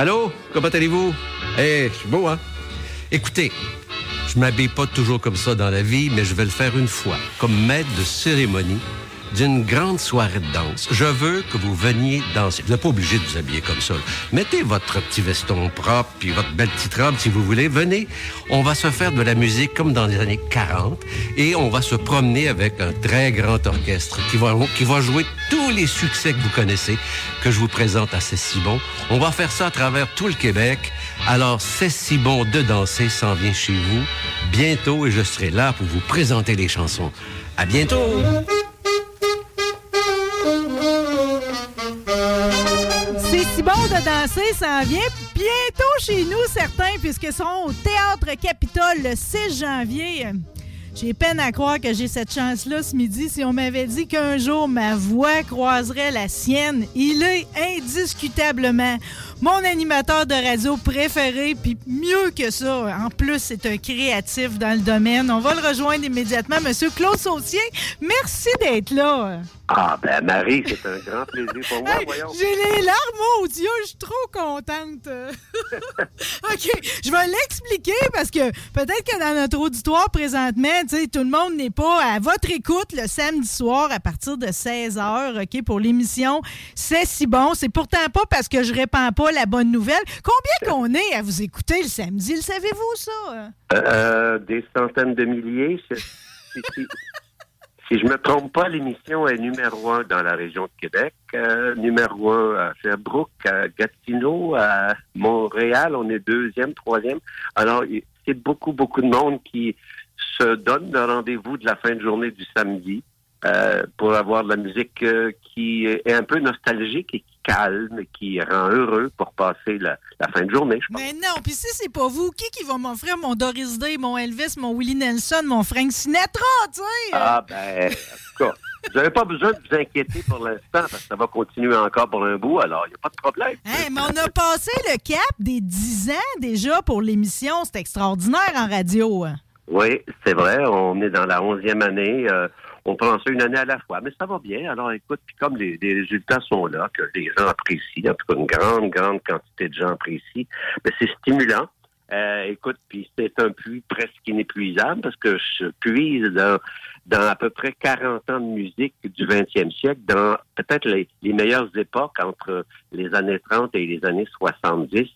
Allô? Comment allez-vous? Eh, je suis beau, hein? Écoutez, je m'habille pas toujours comme ça dans la vie, mais je vais le faire une fois, comme maître de cérémonie d'une grande soirée de danse. Je veux que vous veniez danser. Vous n'êtes pas obligé de vous habiller comme ça. Mettez votre petit veston propre, puis votre belle petite robe, si vous voulez. Venez, on va se faire de la musique comme dans les années 40, et on va se promener avec un très grand orchestre qui va, qui va jouer tous les succès que vous connaissez, que je vous présente à C'est si bon. On va faire ça à travers tout le Québec. Alors, C'est si bon de danser s'en vient chez vous bientôt et je serai là pour vous présenter les chansons. À bientôt! Ça en vient bientôt chez nous, certains, puisque sont au Théâtre Capitole le 6 janvier. J'ai peine à croire que j'ai cette chance-là ce midi. Si on m'avait dit qu'un jour ma voix croiserait la sienne, il est indiscutablement mon animateur de radio préféré, puis mieux que ça. En plus, c'est un créatif dans le domaine. On va le rejoindre immédiatement. Monsieur Claude Sautier, merci d'être là. Ah, ben Marie, c'est un grand plaisir pour moi, Hey, voyons. J'ai les larmes aux yeux, je suis trop contente. OK, je vais l'expliquer parce que peut-être que dans notre auditoire présentement, tout le monde n'est pas à votre écoute le samedi soir à partir de 16h, OK, pour l'émission C'est si bon. C'est pourtant pas parce que je répands pas la bonne nouvelle. Combien qu'on est à vous écouter le samedi, le savez-vous ça? Euh, euh, des centaines de milliers. Si, si, si- je me trompe pas, l'émission est numéro un dans la région de Québec, euh, numéro un à Sherbrooke, à Gatineau, à Montréal. On est deuxième, troisième. Alors, c'est beaucoup, beaucoup de monde qui se donne le rendez-vous de la fin de journée du samedi euh, pour avoir de la musique euh, qui est un peu nostalgique et calme, qui rend heureux pour passer la, la fin de journée, je pense. Mais non, puis si c'est pas vous, qui qui va m'offrir mon Doris Day, mon Elvis, mon Willie Nelson, mon Frank Sinatra, tu sais? Ah, ben, en tout cas, vous n'avez pas besoin de vous inquiéter pour l'instant parce que ça va continuer encore pour un bout, alors il n'y a pas de problème. Hey, mais on a passé le cap des 10 ans déjà pour l'émission. C'est extraordinaire en radio. hein. Oui, c'est vrai, on est dans la onzième année. euh, on prend ça une année à la fois, mais ça va bien. Alors, écoute, puis comme les, résultats sont là, que les gens apprécient, en tout cas une grande, grande quantité de gens apprécient, ben, c'est stimulant. Euh, écoute, puis c'est un puits presque inépuisable parce que je puise dans, à peu près 40 ans de musique du 20e siècle, dans peut-être les, meilleures époques entre les années 30 et les années 70.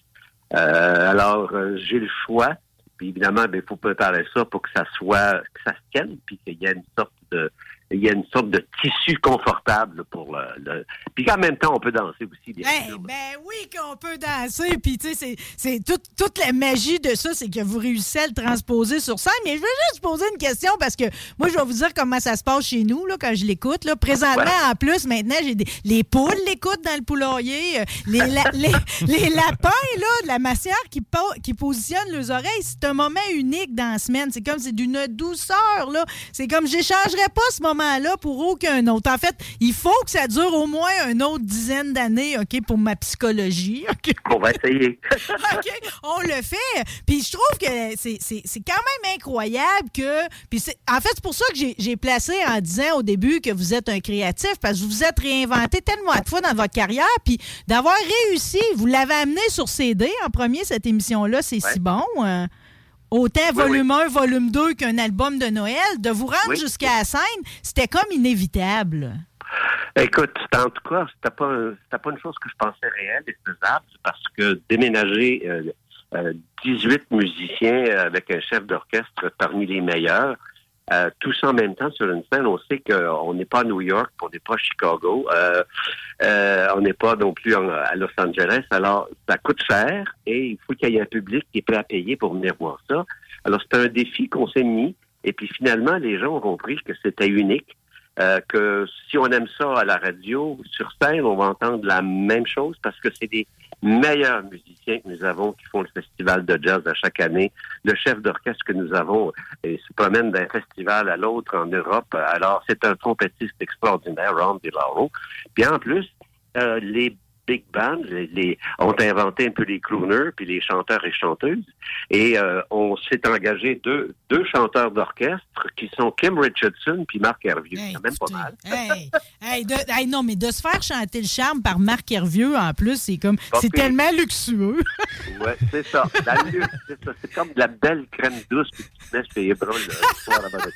Euh, alors, euh, j'ai le choix. Puis évidemment, il faut préparer ça pour que ça soit, que ça se tienne, puis qu'il y ait une sorte de, il y a une sorte de tissu confortable pour le, le- puis qu'en même temps, on peut danser aussi, bien Hey, sûr. ben oui qu'on peut danser. Puis, tu sais, c'est- toute, la magie de ça, c'est que vous réussissez à le transposer sur scène. Mais je veux juste poser une question parce que moi, je vais vous dire comment ça se passe chez nous là, quand je l'écoute. là. Présentement, en plus, maintenant, j'ai des, les poules l'écoutent dans le poulailler. euh, Les, la- les, les lapins, là, de la massière qui, po- qui positionnent leurs oreilles. C'est un moment unique dans la semaine. C'est comme, c'est d'une douceur, là. C'est comme, j'échangerais pas ce moment-là pour aucun autre. En fait, il faut que ça dure au moins une autre dizaine d'années, OK, pour ma psychologie. OK? On va essayer. OK, on le fait. Puis je trouve que c'est quand même incroyable que. Puis en fait, c'est pour ça que j'ai- placé en disant au début que vous êtes un créatif, parce que vous vous êtes réinventé tellement de fois dans votre carrière, puis d'avoir réussi. Vous l'avez amené sur CD en premier, cette émission-là, c'est si bon. euh, autant volume 1, volume 2 qu'un album de Noël, de vous rendre jusqu'à la scène, c'était comme inévitable. Écoute, en tout cas, c'était pas, pas une chose que je pensais réelle et faisable parce que déménager 18 euh, euh, musiciens avec un chef d'orchestre parmi les meilleurs, euh, tous en même temps sur une scène. On sait qu'on n'est pas à New York, on n'est pas à Chicago, euh, euh, on n'est pas non plus à Los Angeles. Alors, ça coûte cher et il faut qu'il y ait un public qui est prêt à payer pour venir voir ça. Alors, c'est un défi qu'on s'est mis. Et puis finalement, les gens ont compris que c'était unique. que si on aime ça à la radio, sur scène, on va entendre la même chose parce que c'est des meilleurs musiciens que nous avons qui font le festival de jazz à chaque année. Le chef d'orchestre que nous avons il se promène d'un festival à l'autre en Europe. Alors, c'est un trompettiste extraordinaire, Ron DeLauro. Puis en plus, euh, les big bands, les, ont inventé un peu les crooners, puis les chanteurs et chanteuses. Et euh, on s'est engagé deux, deux chanteurs d'orchestre qui sont Kim Richardson puis Marc Hervieux. c'est quand même pas mal. hey, non, mais de se faire chanter le charme par Marc Hervieux, en plus, c'est comme c'est tellement luxueux. oui, c'est ça. C'est ça. C'est comme de la belle crème douce que tu mets chez Hebron le soir avant de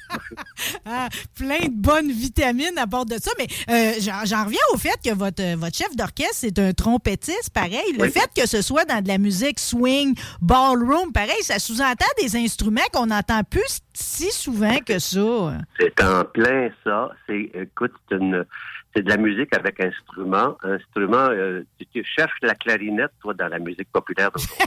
ah, Plein de bonnes vitamines à bord de ça. Mais euh, j'en reviens au fait que votre, votre chef d'orchestre, c'est un trompettiste, pareil. Le fait que ce soit dans de la musique swing, ballroom, pareil, ça sous-entend des instruments qu'on n'entend plus si souvent que ça. C'est en plein ça. C'est, écoute, c'est de la musique avec instrument. Instrument, euh, tu, cherches la clarinette, toi, dans la musique populaire d'aujourd'hui.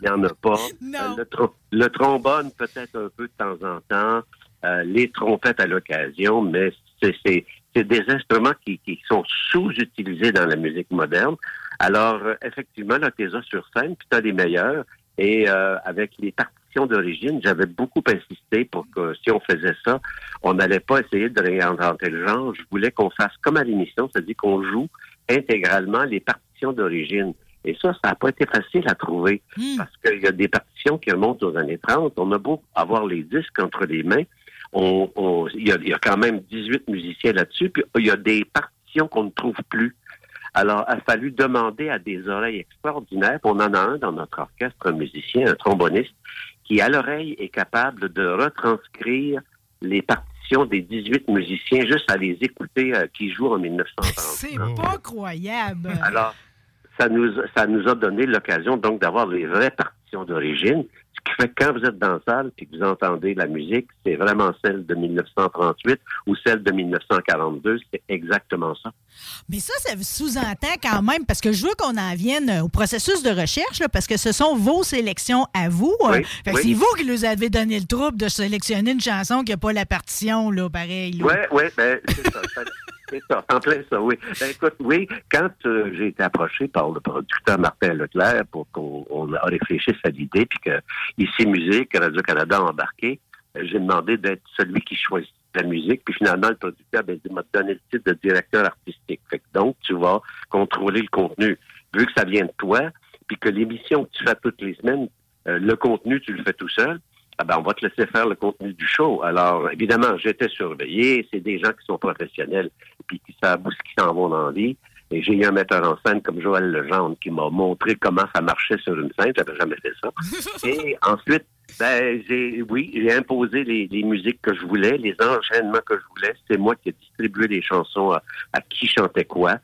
Il n'y en, a pas. Euh, le, trombone, peut-être un peu de temps en temps. Euh, les trompettes à l'occasion, mais c'est c'est des instruments qui, qui sont sous-utilisés dans la musique moderne. Alors, euh, effectivement, là, tu sur scène, puis tu as les meilleurs. Et euh, avec les partitions d'origine, j'avais beaucoup insisté pour que si on faisait ça, on n'allait pas essayer de réinventer le genre. Je voulais qu'on fasse comme à l'émission, c'est-à-dire qu'on joue intégralement les partitions d'origine. Et ça, ça n'a pas été facile à trouver hmm. parce qu'il y a des partitions qui remontent aux années 30. On a beau avoir les disques entre les mains, on, il, y a, quand même 18 musiciens là-dessus, puis il y a des partitions qu'on ne trouve plus. Alors, il a fallu demander à des oreilles extraordinaires. On en a un dans notre orchestre, un musicien, un tromboniste, qui, à l'oreille, est capable de retranscrire les partitions des 18 musiciens juste à les écouter euh, qui jouent en 1930. C'est pas croyable. Alors, ça nous, ça nous a donné l'occasion donc d'avoir les vraies partitions d'origine qui fait que quand vous êtes dans la salle et que vous entendez la musique, c'est vraiment celle de 1938 ou celle de 1942. C'est exactement ça. Mais ça, ça sous-entend quand même, parce que je veux qu'on en vienne au processus de recherche, parce que ce sont vos sélections à vous. Hein. C'est vous qui nous avez donné le trouble de sélectionner une chanson qui n'a pas la partition, là, pareil. Oui, oui, ben, c'est ça. C'est en plein ça, oui. Ben, écoute, oui, quand euh, j'ai été approché par le producteur Martin Leclerc pour qu'on réfléchisse à l'idée, puis que ici Musique, Radio-Canada a embarqué, euh, j'ai demandé d'être celui qui choisit la musique, puis finalement, le producteur ben, m'a donné le titre de directeur artistique. Fait que donc, tu vas contrôler le contenu. Vu que ça vient de toi, puis que l'émission que tu fais toutes les semaines, euh, le contenu, tu le fais tout seul, ah ben, on va te laisser faire le contenu du show. Alors, évidemment, j'étais surveillé. C'est des gens qui sont professionnels puis qui savent où ce qu'ils s'en vont dans la vie. Et j'ai eu un metteur en scène comme Joël Legendre qui m'a montré comment ça marchait sur une scène. J'avais jamais fait ça. Et ensuite, ben, j'ai, oui, j'ai imposé les, musiques que je voulais, les enchaînements que je voulais. C'est moi qui ai distribué les chansons à, qui chantait quoi.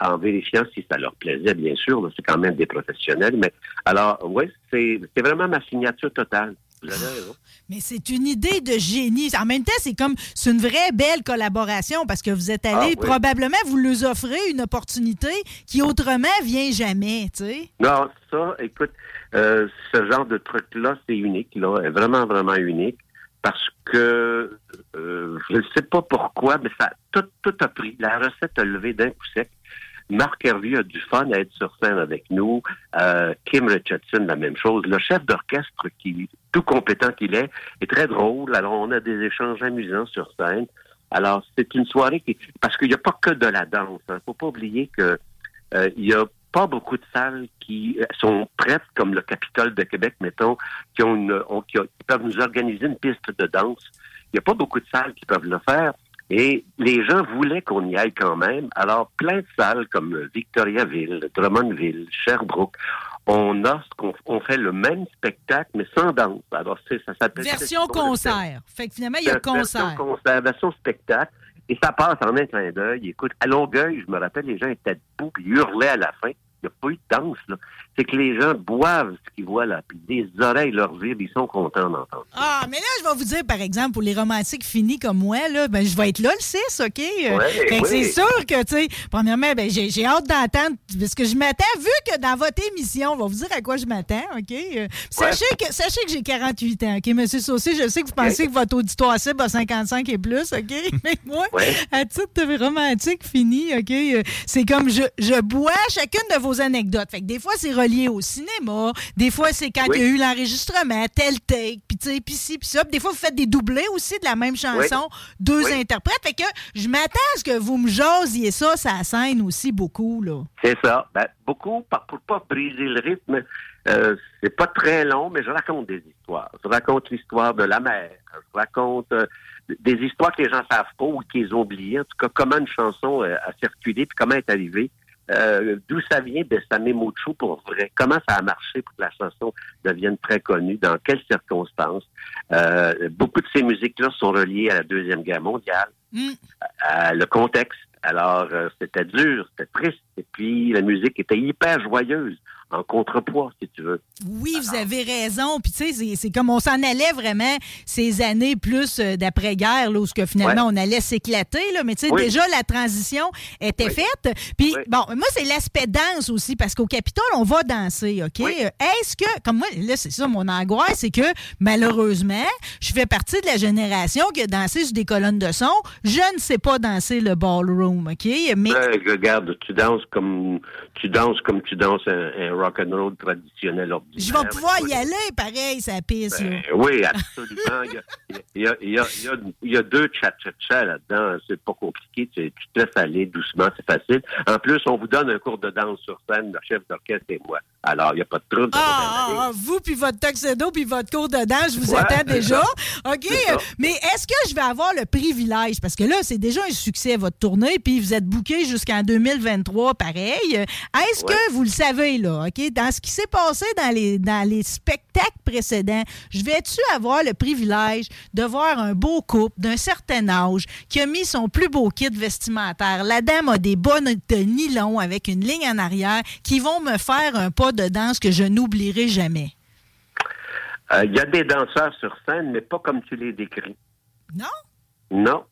en vérifiant si ça leur plaisait, bien sûr. C'est quand même des professionnels. Mais alors, oui, c'est vraiment ma signature totale. Mais c'est une idée de génie. En même temps, c'est comme c'est une vraie belle collaboration parce que vous êtes allé ah, probablement vous leur offrez une opportunité qui autrement vient jamais, tu sais. Non, ça, écoute, euh, ce genre de truc là, c'est unique là, est vraiment vraiment unique parce que euh, je ne sais pas pourquoi, mais ça tout tout a pris. La recette a levé d'un coup sec. Marc Hervieux a du fun à être sur scène avec nous. Euh, Kim Richardson, la même chose. Le chef d'orchestre, qui tout compétent qu'il est, est très drôle. Alors, on a des échanges amusants sur scène. Alors, c'est une soirée qui... Parce qu'il n'y a pas que de la danse. Il hein. ne faut pas oublier que euh, a pas beaucoup de salles qui sont prêtes, comme le Capitole de Québec, mettons, qui ont une, qui peuvent nous organiser une piste de danse. Il n'y a pas beaucoup de salles qui peuvent le faire. Et les gens voulaient qu'on y aille quand même. Alors, plein de salles comme Victoriaville, Drummondville, Sherbrooke on a ce qu'on on fait le même spectacle, mais sans danse. Alors, c'est, ça s'appelle... Version concert. Fait que finalement, il y a concert. Version concert, version spectacle. Et ça passe en un clin d'œil. Écoute, à Longueuil, je me rappelle, les gens étaient debout puis hurlaient à la fin. N'y a pas eu de danse, là. C'est que les gens boivent ce qu'ils voient là, puis des oreilles leur vibrent, ils sont contents d'entendre. Ah, mais là, je vais vous dire, par exemple, pour les romantiques finis comme moi, là, ben, je vais être là le 6, OK? Euh, Ouais, fait que c'est sûr que, tu sais, premièrement, ben, j'ai j'ai hâte d'entendre, parce que je m'attends, vu que dans votre émission, on va vous dire à quoi je m'attends, OK? Euh, sachez, que, sachez que j'ai 48 ans, OK, Monsieur Saucy? Je sais que vous pensez que votre auditoire cible a 55 et plus, OK? Mais moi, à titre de romantique fini, OK? euh, C'est comme je, je bois chacune de vos anecdotes. Fait que des fois, c'est relié au cinéma. Des fois, c'est quand il y a eu l'enregistrement, tel take, puis tu sais, puis ci, puis ça. Puis des fois, vous faites des doublés aussi de la même chanson, deux Oui. interprètes. Fait que je m'attends à ce que vous me jasiez ça, ça scène aussi beaucoup, là. C'est ça. Ben, beaucoup, pour pas briser le rythme, euh, c'est pas très long, mais je raconte des histoires. Je raconte l'histoire de la mer. Je raconte euh, des histoires que les gens savent pas ou qu'ils ont oubliées. En tout cas, comment une chanson euh, a circulé, puis comment elle est arrivée. Euh, D'où ça vient de Samé Mocho pour vrai? Comment ça a marché pour que la chanson devienne très connue? Dans quelles circonstances? Euh, beaucoup de ces musiques-là sont reliées à la Deuxième Guerre mondiale Hmm. à le contexte. Alors, euh, c'était dur, c'était triste. Et puis, la musique était hyper joyeuse, en contrepoids, si tu veux. Oui, vous avez raison. Puis, tu sais, c'est- comme on s'en allait vraiment ces années plus euh, d'après-guerre, là, où ce que finalement Ouais. on allait s'éclater. Là. Mais, tu sais, Oui. déjà, la transition était Oui. faite. Puis, Oui. bon, moi, c'est l'aspect danse aussi, parce qu'au Capitole, on va danser, OK? Oui. Est-ce que, comme moi, là, c'est ça, mon angoisse, c'est que, malheureusement, je fais partie de la génération qui a dansé sur des colonnes de son. Je ne sais pas danser le ballroom, OK? Mais. Regarde, tu danses comme tu danses comme tu danses un, un rock and roll traditionnel ordinaire. Je vais pouvoir y aller, pareil, ça pisse, là. ben, oui, absolument. Il y a, il y a, il y a, il y a, il y a deux cha-cha-cha là-dedans. C'est pas compliqué. Tu, tu te laisses aller doucement, c'est facile. En plus, on vous donne un cours de danse sur scène, le chef d'orchestre et moi. Alors, il n'y a pas de trouble. Ah, aller. ah, vous puis votre tuxedo puis votre cours de danse, je vous Ouais, attends déjà. ça. OK? Ça. Mais est-ce que je vais avoir le privilège, parce que là, c'est déjà un succès, votre tournée, puis vous êtes booké jusqu'en 2023, pareil. Est-ce Ouais. que vous le savez, là, OK? Dans ce qui s'est passé dans les, dans les spectacles précédents, je vais-tu avoir le privilège de voir un beau couple d'un certain âge qui a mis son plus beau kit vestimentaire? La dame a des bas de nylon avec une ligne en arrière qui vont me faire un pas de danse que je n'oublierai jamais. Euh, Il y a des danseurs sur scène, mais pas comme tu les décris. Non? Non.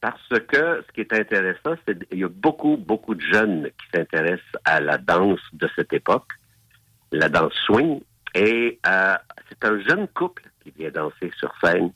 Parce que ce qui est intéressant, c'est qu'il y a beaucoup, beaucoup de jeunes qui s'intéressent à la danse de cette époque, la danse swing, et euh, c'est un jeune couple qui vient danser sur scène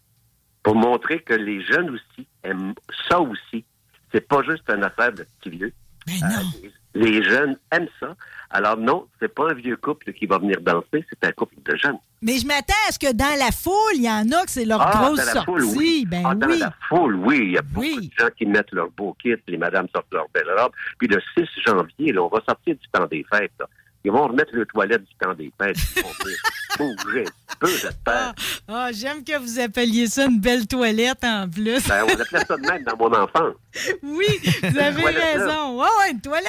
pour montrer que les jeunes aussi aiment ça aussi. C'est pas juste une affaire de petits vieux. Ben Euh, non. Les jeunes aiment ça. Alors non, c'est pas un vieux couple qui va venir danser, c'est un couple de jeunes. Mais je m'attends à ce que dans la foule, il y en a que c'est leur Ah, grosse dans la sortie. foule, oui. Ben Ah, dans oui. la foule, oui. Il y a beaucoup Oui. de gens qui mettent leur beau kit, les madames sortent leur belle robe. Puis le 6 janvier, là, on va sortir du temps des fêtes. là. Ils vont remettre le toilette du temps des fêtes. Ils vont venir bouger un peu, j'espère. Ah, ah, j'aime que vous appeliez ça une belle toilette en plus. Ben, on appelait ça de même dans mon enfance. oui, vous avez raison. Ouais, une toilette.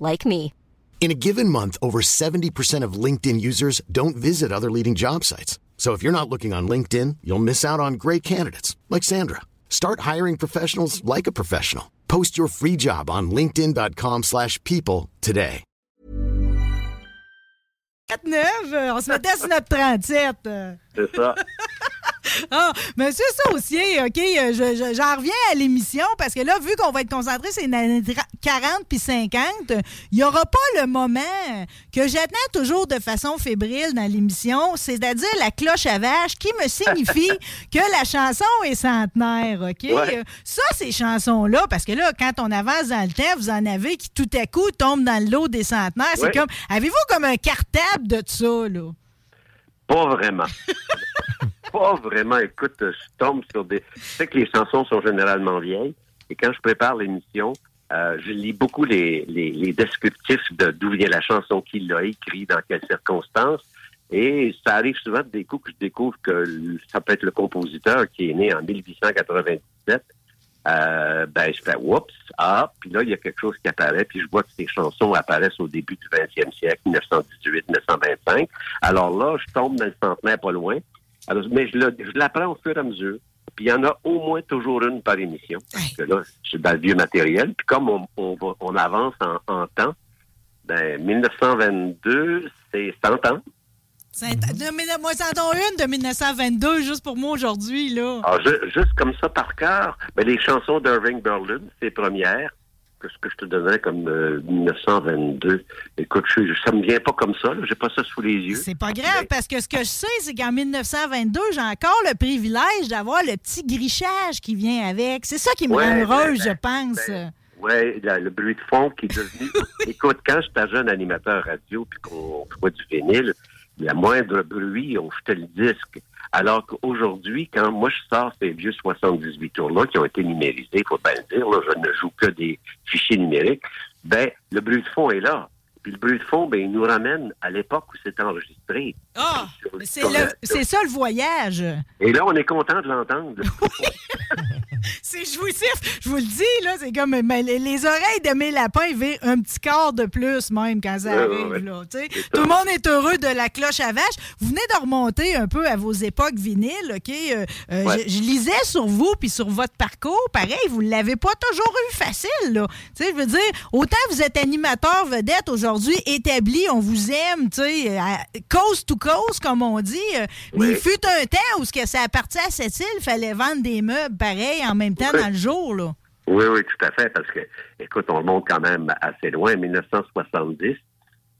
like me. In a given month, over 70% of LinkedIn users don't visit other leading job sites. So if you're not looking on LinkedIn, you'll miss out on great candidates like Sandra. Start hiring professionals like a professional. Post your free job on linkedin.com/people slash people today. 39, euh, on se mettait sur notre 37. euh. C'est ça. Ah, Monsieur Saucier, OK, euh, j'en reviens à l'émission parce que là, vu qu'on va être concentré sur les années 40 puis 50, il n'y aura pas le moment que j'attends toujours de façon fébrile dans l'émission, c'est-à-dire la cloche à vache qui me signifie que la chanson est centenaire, OK? Ça, ces chansons-là, parce que là, quand on avance dans le temps, vous en avez qui tout à coup tombent dans le lot des centenaires. C'est comme, avez-vous comme un cartable de ça, là? Pas vraiment. pas vraiment. Écoute, je tombe sur des. Je sais que les chansons sont généralement vieilles. Et quand je prépare l'émission, euh, je lis beaucoup les, les, descriptifs de d'où vient la chanson, qui l'a écrit, dans quelles circonstances. Et ça arrive souvent des coups que je découvre que ça peut être le compositeur qui est né en 1897 euh, ben, je fais oups, ah, puis là, il y a quelque chose qui apparaît, puis je vois que ces chansons apparaissent au début du 20e siècle, 1918, 1925. Alors là, je tombe dans le centenaire pas loin. Alors, mais je, je l'apprends au fur et à mesure. Puis il y en a au moins toujours une par émission. Parce que là, je suis dans le vieux matériel. Puis comme on, on, on avance en, en temps, ben 1922, c'est 100 ans. Moi, ça une de 1922, juste pour moi aujourd'hui. là. Ah, juste comme ça par cœur, ben, les chansons d'Irving Berlin, ces premières, ce que je te donnerais comme 1922. Euh, Écoute, je, ça me vient pas comme ça, j'ai pas ça sous les yeux. C'est pas grave, parce que ce que je sais, c'est qu'en 1922, j'ai encore le privilège d'avoir le petit grichage qui vient avec. C'est ça qui me rend heureuse, ben, je pense. Ben, oui, le bruit de fond qui est devenu. Écoute, quand j'étais jeune animateur radio puis qu'on voit du vinyle, la moindre bruit, on jetait le disque. Alors qu'aujourd'hui, quand moi je sors ces vieux 78 tours-là qui ont été numérisés, il faut bien le dire, je ne joue que des fichiers numériques, ben le bruit de fond est là. Puis le bruit de fond, ben, il nous ramène à l'époque où c'était enregistré. Ah! c'est ça le voyage. Et là, on est content de l'entendre. c'est jouissif. Je vous le dis, là, c'est comme les, oreilles de mes lapins virent un petit quart de plus même quand ça arrive. Là, Tout le monde est heureux de la cloche à vache. Vous venez de remonter un peu à vos époques vinyles, OK? Euh, euh, je, lisais sur vous puis sur votre parcours. Pareil, vous ne l'avez pas toujours eu facile. Là. Je veux dire, autant vous êtes animateur vedette aujourd'hui, établi, on vous aime, tu sais, cause to cause, comme on dit. Mais il fut un temps où ce que ça appartient à cette île, fallait vendre des meubles pareil en même temps dans le jour, là. Oui, oui, tout à fait, parce que, écoute, on monte quand même assez loin, 1970.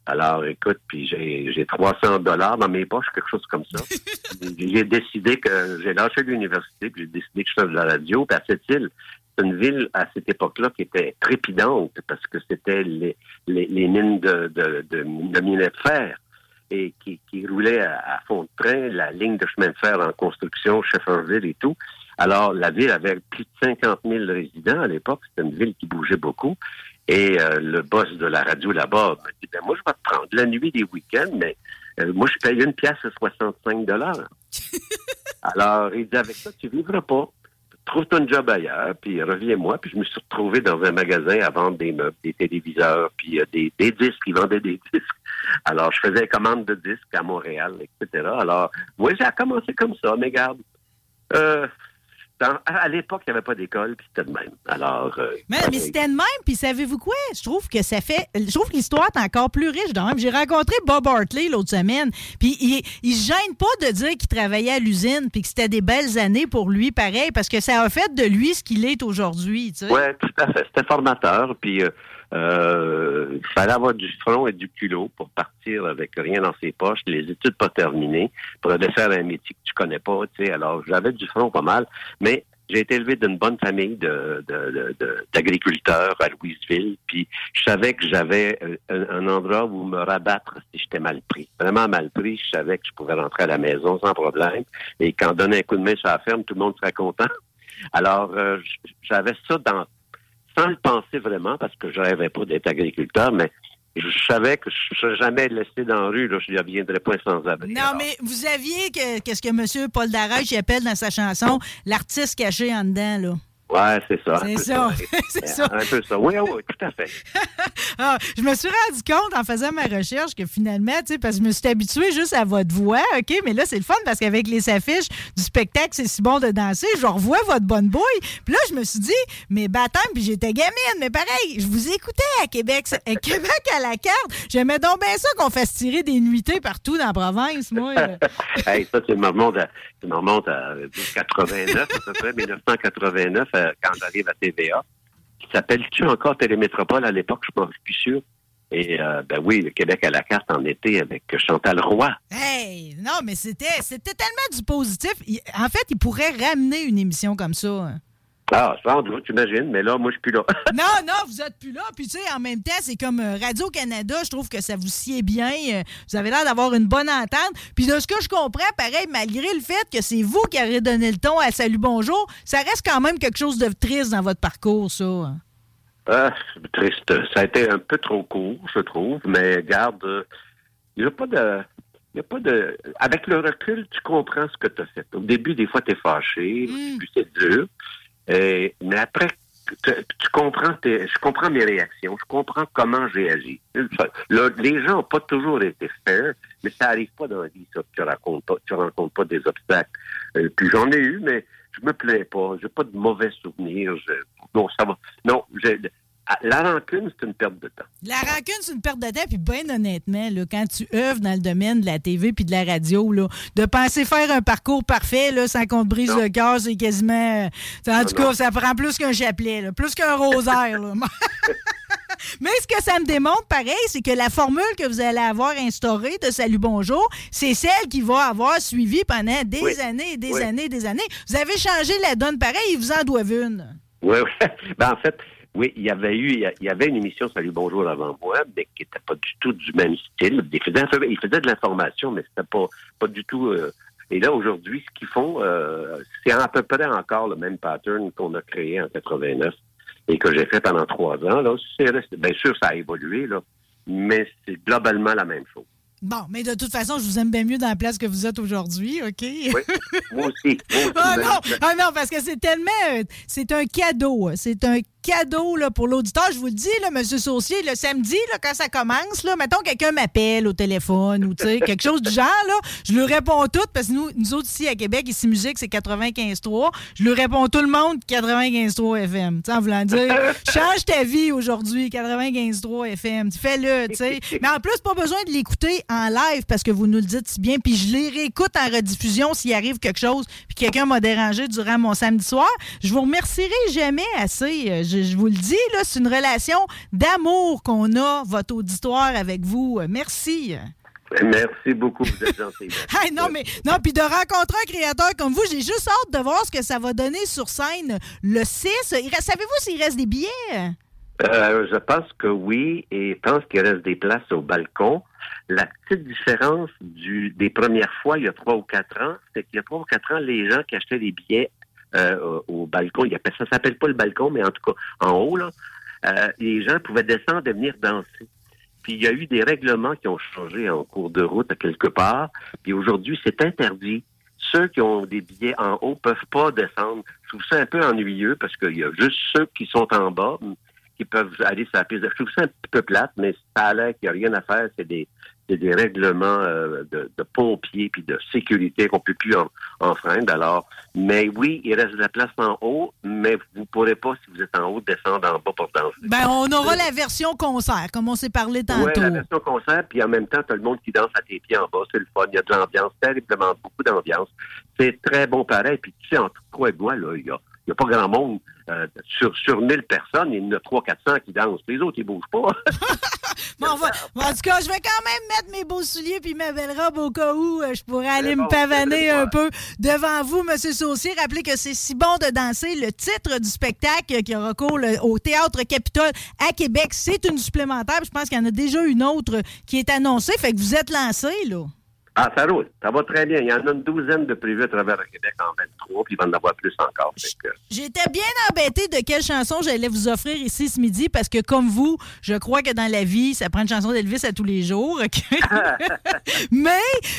Alors, écoute, puis j'ai 300 dollars dans mes poches, quelque chose comme ça. j'ai décidé que j'ai lâché l'université, puis j'ai décidé que je faisais de la radio. Puis à cette île, c'est une ville à cette époque-là qui était trépidante parce que c'était les, les, mines de, de, de, de minerais de fer et qui, qui roulait à, fond de train, la ligne de chemin de fer en construction, Shefferville et tout. Alors, la ville avait plus de 50 000 résidents à l'époque. C'était une ville qui bougeait beaucoup. Et euh, le boss de la radio là-bas m'a dit, ben moi, je vais te prendre la nuit des week-ends, mais euh, moi, je paye une pièce à 65 dollars. Alors, il dit, avec ça, tu vivras pas. Trouve-toi un job ailleurs, puis reviens-moi. Puis je me suis retrouvé dans un magasin à vendre des meubles, des téléviseurs, puis euh, des, des disques. Ils vendaient des disques. Alors, je faisais commande de disques à Montréal, etc. Alors, moi, j'ai commencé comme ça, mais garde. Euh, à l'époque, il n'y avait pas d'école, puis c'était de même. Alors. Euh, mais, c'était de même, puis savez-vous quoi? Je trouve que ça fait. Je trouve que l'histoire est encore plus riche de même. J'ai rencontré Bob Hartley l'autre semaine, puis il, il se gêne pas de dire qu'il travaillait à l'usine, puis que c'était des belles années pour lui, pareil, parce que ça a fait de lui ce qu'il est aujourd'hui. Tu sais. Oui, tout à fait. C'était formateur, puis. Euh, euh, il fallait avoir du front et du culot pour partir avec rien dans ses poches, les études pas terminées, pour aller faire un métier que tu connais pas, tu sais. Alors, j'avais du front pas mal, mais j'ai été élevé d'une bonne famille d'agriculteurs à Louisville, puis je savais que j'avais un, endroit où me rabattre si j'étais mal pris. Vraiment mal pris, je savais que je pouvais rentrer à la maison sans problème, et quand donner un coup de main sur la ferme, tout le monde serait content. Alors, euh, j'avais ça dans sans le penser vraiment, parce que je rêvais pas d'être agriculteur, mais je savais que je ne serais jamais laissé dans la rue, là, je ne viendrais pas sans abri. Non, mais vous aviez qu'est-ce que M. Paul Darèche appelle dans sa chanson l'artiste caché en dedans, là? Ouais, c'est ça. C'est ça. c'est ça. Un peu ça. Oui, oui, tout à fait. ah, je me suis rendu compte en faisant ma recherche que finalement, tu sais, parce que je me suis habitué juste à votre voix, OK? Mais là, c'est le fun parce qu'avec les affiches du spectacle, c'est si bon de danser, je revois votre bonne bouille. Puis là, je me suis dit, mais baptême, puis j'étais gamine, mais pareil, je vous écoutais à Québec, à Québec à la carte. J'aimais donc bien ça qu'on fasse tirer des nuitées partout dans la province, moi. hey, ça, c'est le moment de tu me remontes à 89, à peu près, 1989, euh, quand j'arrive à TVA, qui s'appelle-tu encore Télémétropole à l'époque, je suis plus sûr. Et euh, ben oui, le Québec à la carte en été avec Chantal Roy. Hey, non, mais c'était c'était tellement du positif. En fait, il pourrait ramener une émission comme ça. Ah, sans doute, j'imagine, mais là, moi, je suis plus là. non, non, vous êtes plus là. Puis, tu sais, en même temps, c'est comme euh, Radio-Canada, je trouve que ça vous sied bien. Euh, vous avez l'air d'avoir une bonne entente. Puis, de ce que je comprends, pareil, malgré le fait que c'est vous qui avez donné le ton à Salut Bonjour, ça reste quand même quelque chose de triste dans votre parcours, ça. Ah, triste. Ça a été un peu trop court, je trouve, mais garde, il n'y a pas de. Il a pas de. Avec le recul, tu comprends ce que tu as fait. Au début, des fois, tu es fâché. Au mm. début, c'est dur. Euh, mais après, tu, comprends, je comprends mes réactions, je comprends comment j'ai agi. les gens n'ont pas toujours été fair, mais ça arrive pas dans la vie, ça. Tu rencontres pas, rencontres pas des obstacles. Euh, puis j'en ai eu, mais je me plains pas. J'ai pas de mauvais souvenirs. non, ça va. Non, ah, la rancune, c'est une perte de temps. La rancune, c'est une perte de temps. Puis, bien honnêtement, là, quand tu œuvres dans le domaine de la TV puis de la radio, là, de penser faire un parcours parfait là, sans qu'on te brise le cœur, c'est quasiment. En tout cas, ça prend plus qu'un chapelet, plus qu'un rosaire. Mais ce que ça me démontre, pareil, c'est que la formule que vous allez avoir instaurée de Salut Bonjour, c'est celle qui va avoir suivi pendant des années et des années et des années. Vous avez changé la donne pareil, ils vous en doivent une. Oui, oui. Ben, en fait, oui, il y avait eu, il y avait une émission Salut Bonjour avant moi, mais qui n'était pas du tout du même style. Il faisait, de l'information, mais c'était pas, pas du tout. Euh, et là, aujourd'hui, ce qu'ils font, euh, c'est à peu près encore le même pattern qu'on a créé en 89 et que j'ai fait pendant trois ans. Là, bien sûr, ça a évolué, là, mais c'est globalement la même chose. Bon, mais de toute façon, je vous aime bien mieux dans la place que vous êtes aujourd'hui, OK? Oui, moi aussi. Ah non, ah non, parce que c'est tellement... Euh, c'est un cadeau. C'est un cadeau là, pour l'auditeur. Je vous le dis, là, M. Saucier, le samedi, là, quand ça commence, là, mettons quelqu'un m'appelle au téléphone ou quelque chose du genre, là, je lui réponds tout parce que nous, nous autres ici à Québec, ici Musique, c'est 95.3. Je lui réponds tout le monde 95.3 FM. En voulant dire, change ta vie aujourd'hui, 95.3 FM. Fais-le. Mais en plus, pas besoin de l'écouter en live parce que vous nous le dites si bien. Puis je les réécoute en rediffusion s'il arrive quelque chose puis quelqu'un m'a dérangé durant mon samedi soir. Je vous remercierai jamais assez. Euh, je, vous le dis, là, c'est une relation d'amour qu'on a, votre auditoire avec vous. Merci. Merci beaucoup, vous êtes gentil. non, mais non, puis de rencontrer un créateur comme vous, j'ai juste hâte de voir ce que ça va donner sur scène le 6. Savez-vous s'il reste des billets? Euh, je pense que oui, et je pense qu'il reste des places au balcon. La petite différence du, des premières fois, il y a trois ou quatre ans, c'est qu'il y a trois ou quatre ans, les gens qui achetaient des billets euh, au balcon. Il ça s'appelle pas le balcon, mais en tout cas, en haut, là, euh, les gens pouvaient descendre et venir danser. Puis il y a eu des règlements qui ont changé en cours de route à quelque part. Puis aujourd'hui, c'est interdit. Ceux qui ont des billets en haut peuvent pas descendre. Je trouve ça un peu ennuyeux parce qu'il y a juste ceux qui sont en bas qui peuvent aller sur la piste. Je trouve ça un peu plate, mais ça a l'air qu'il n'y a rien à faire. C'est des, c'est des règlements euh, de, de, pompiers puis de sécurité qu'on peut plus en, enfreindre. Alors, mais oui, il reste de la place en haut, mais vous pourrez pas, si vous êtes en haut, descendre en bas pour danser. Ben, on aura la version concert, comme on s'est parlé tantôt. Oui, la version concert, puis en même temps, as le monde qui danse à tes pieds en bas. C'est le fun. Il y a de l'ambiance, terriblement beaucoup d'ambiance. C'est très bon pareil. Puis tu sais, entre quoi et moi, là, il y a n'y a pas grand monde. Euh, sur, sur 1000 personnes, il y en a 300-400 qui dansent. Les autres, ils ne bougent pas. bon, en tout cas, je vais quand même mettre mes beaux souliers puis ma belle robe au cas où euh, je pourrais aller me pavaner un peu devant vous, M. Saucier. Rappelez que c'est si bon de danser. Le titre du spectacle qui aura cours au Théâtre Capitole à Québec, c'est une supplémentaire. Je pense qu'il y en a déjà une autre qui est annoncée. Fait que vous êtes lancé, là. Ah, ça roule. Ça va très bien. Il y en a une douzaine de prévus à travers le Québec en 23, puis il va en avoir plus encore. J'étais bien embêtée de quelle chanson j'allais vous offrir ici ce midi, parce que comme vous, je crois que dans la vie, ça prend une chanson d'Elvis à tous les jours. Mais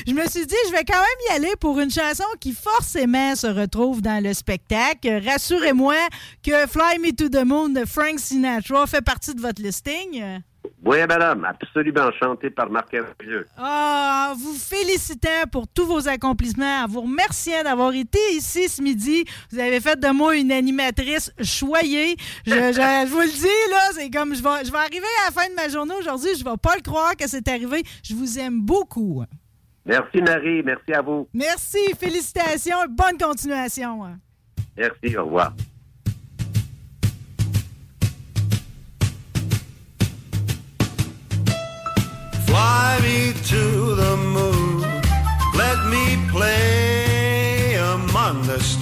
je me suis dit, je vais quand même y aller pour une chanson qui forcément se retrouve dans le spectacle. Rassurez-moi que Fly Me to the Moon de Frank Sinatra fait partie de votre listing. Oui, madame, absolument enchanté par Marc Hervieux. Ah, vous félicitant pour tous vos accomplissements, en vous remerciant d'avoir été ici ce midi. Vous avez fait de moi une animatrice choyée. Je, vous le dis, là, c'est comme je vais, je vais arriver à la fin de ma journée aujourd'hui, je vais pas le croire que c'est arrivé. Je vous aime beaucoup. Merci, Marie. Merci à vous. Merci. Félicitations. Bonne continuation. Merci. Au revoir.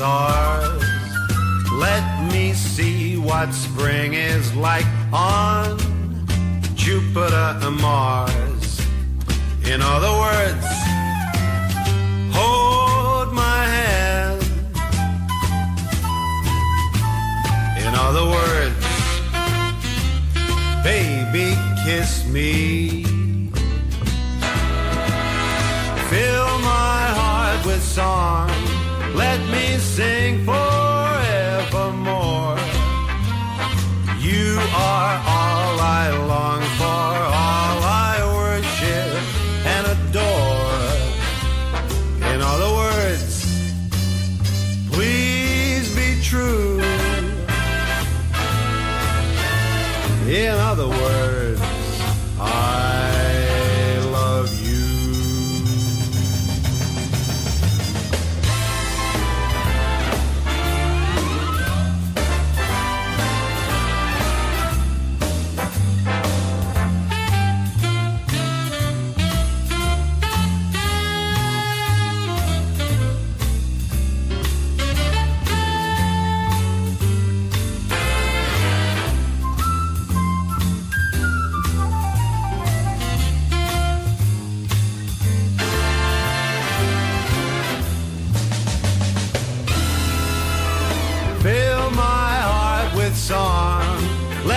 Stars. Let me see what spring is like on Jupiter and Mars. In other words, hold my hand. In other words, baby, kiss me. Fill my heart with song. Let me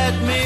Let me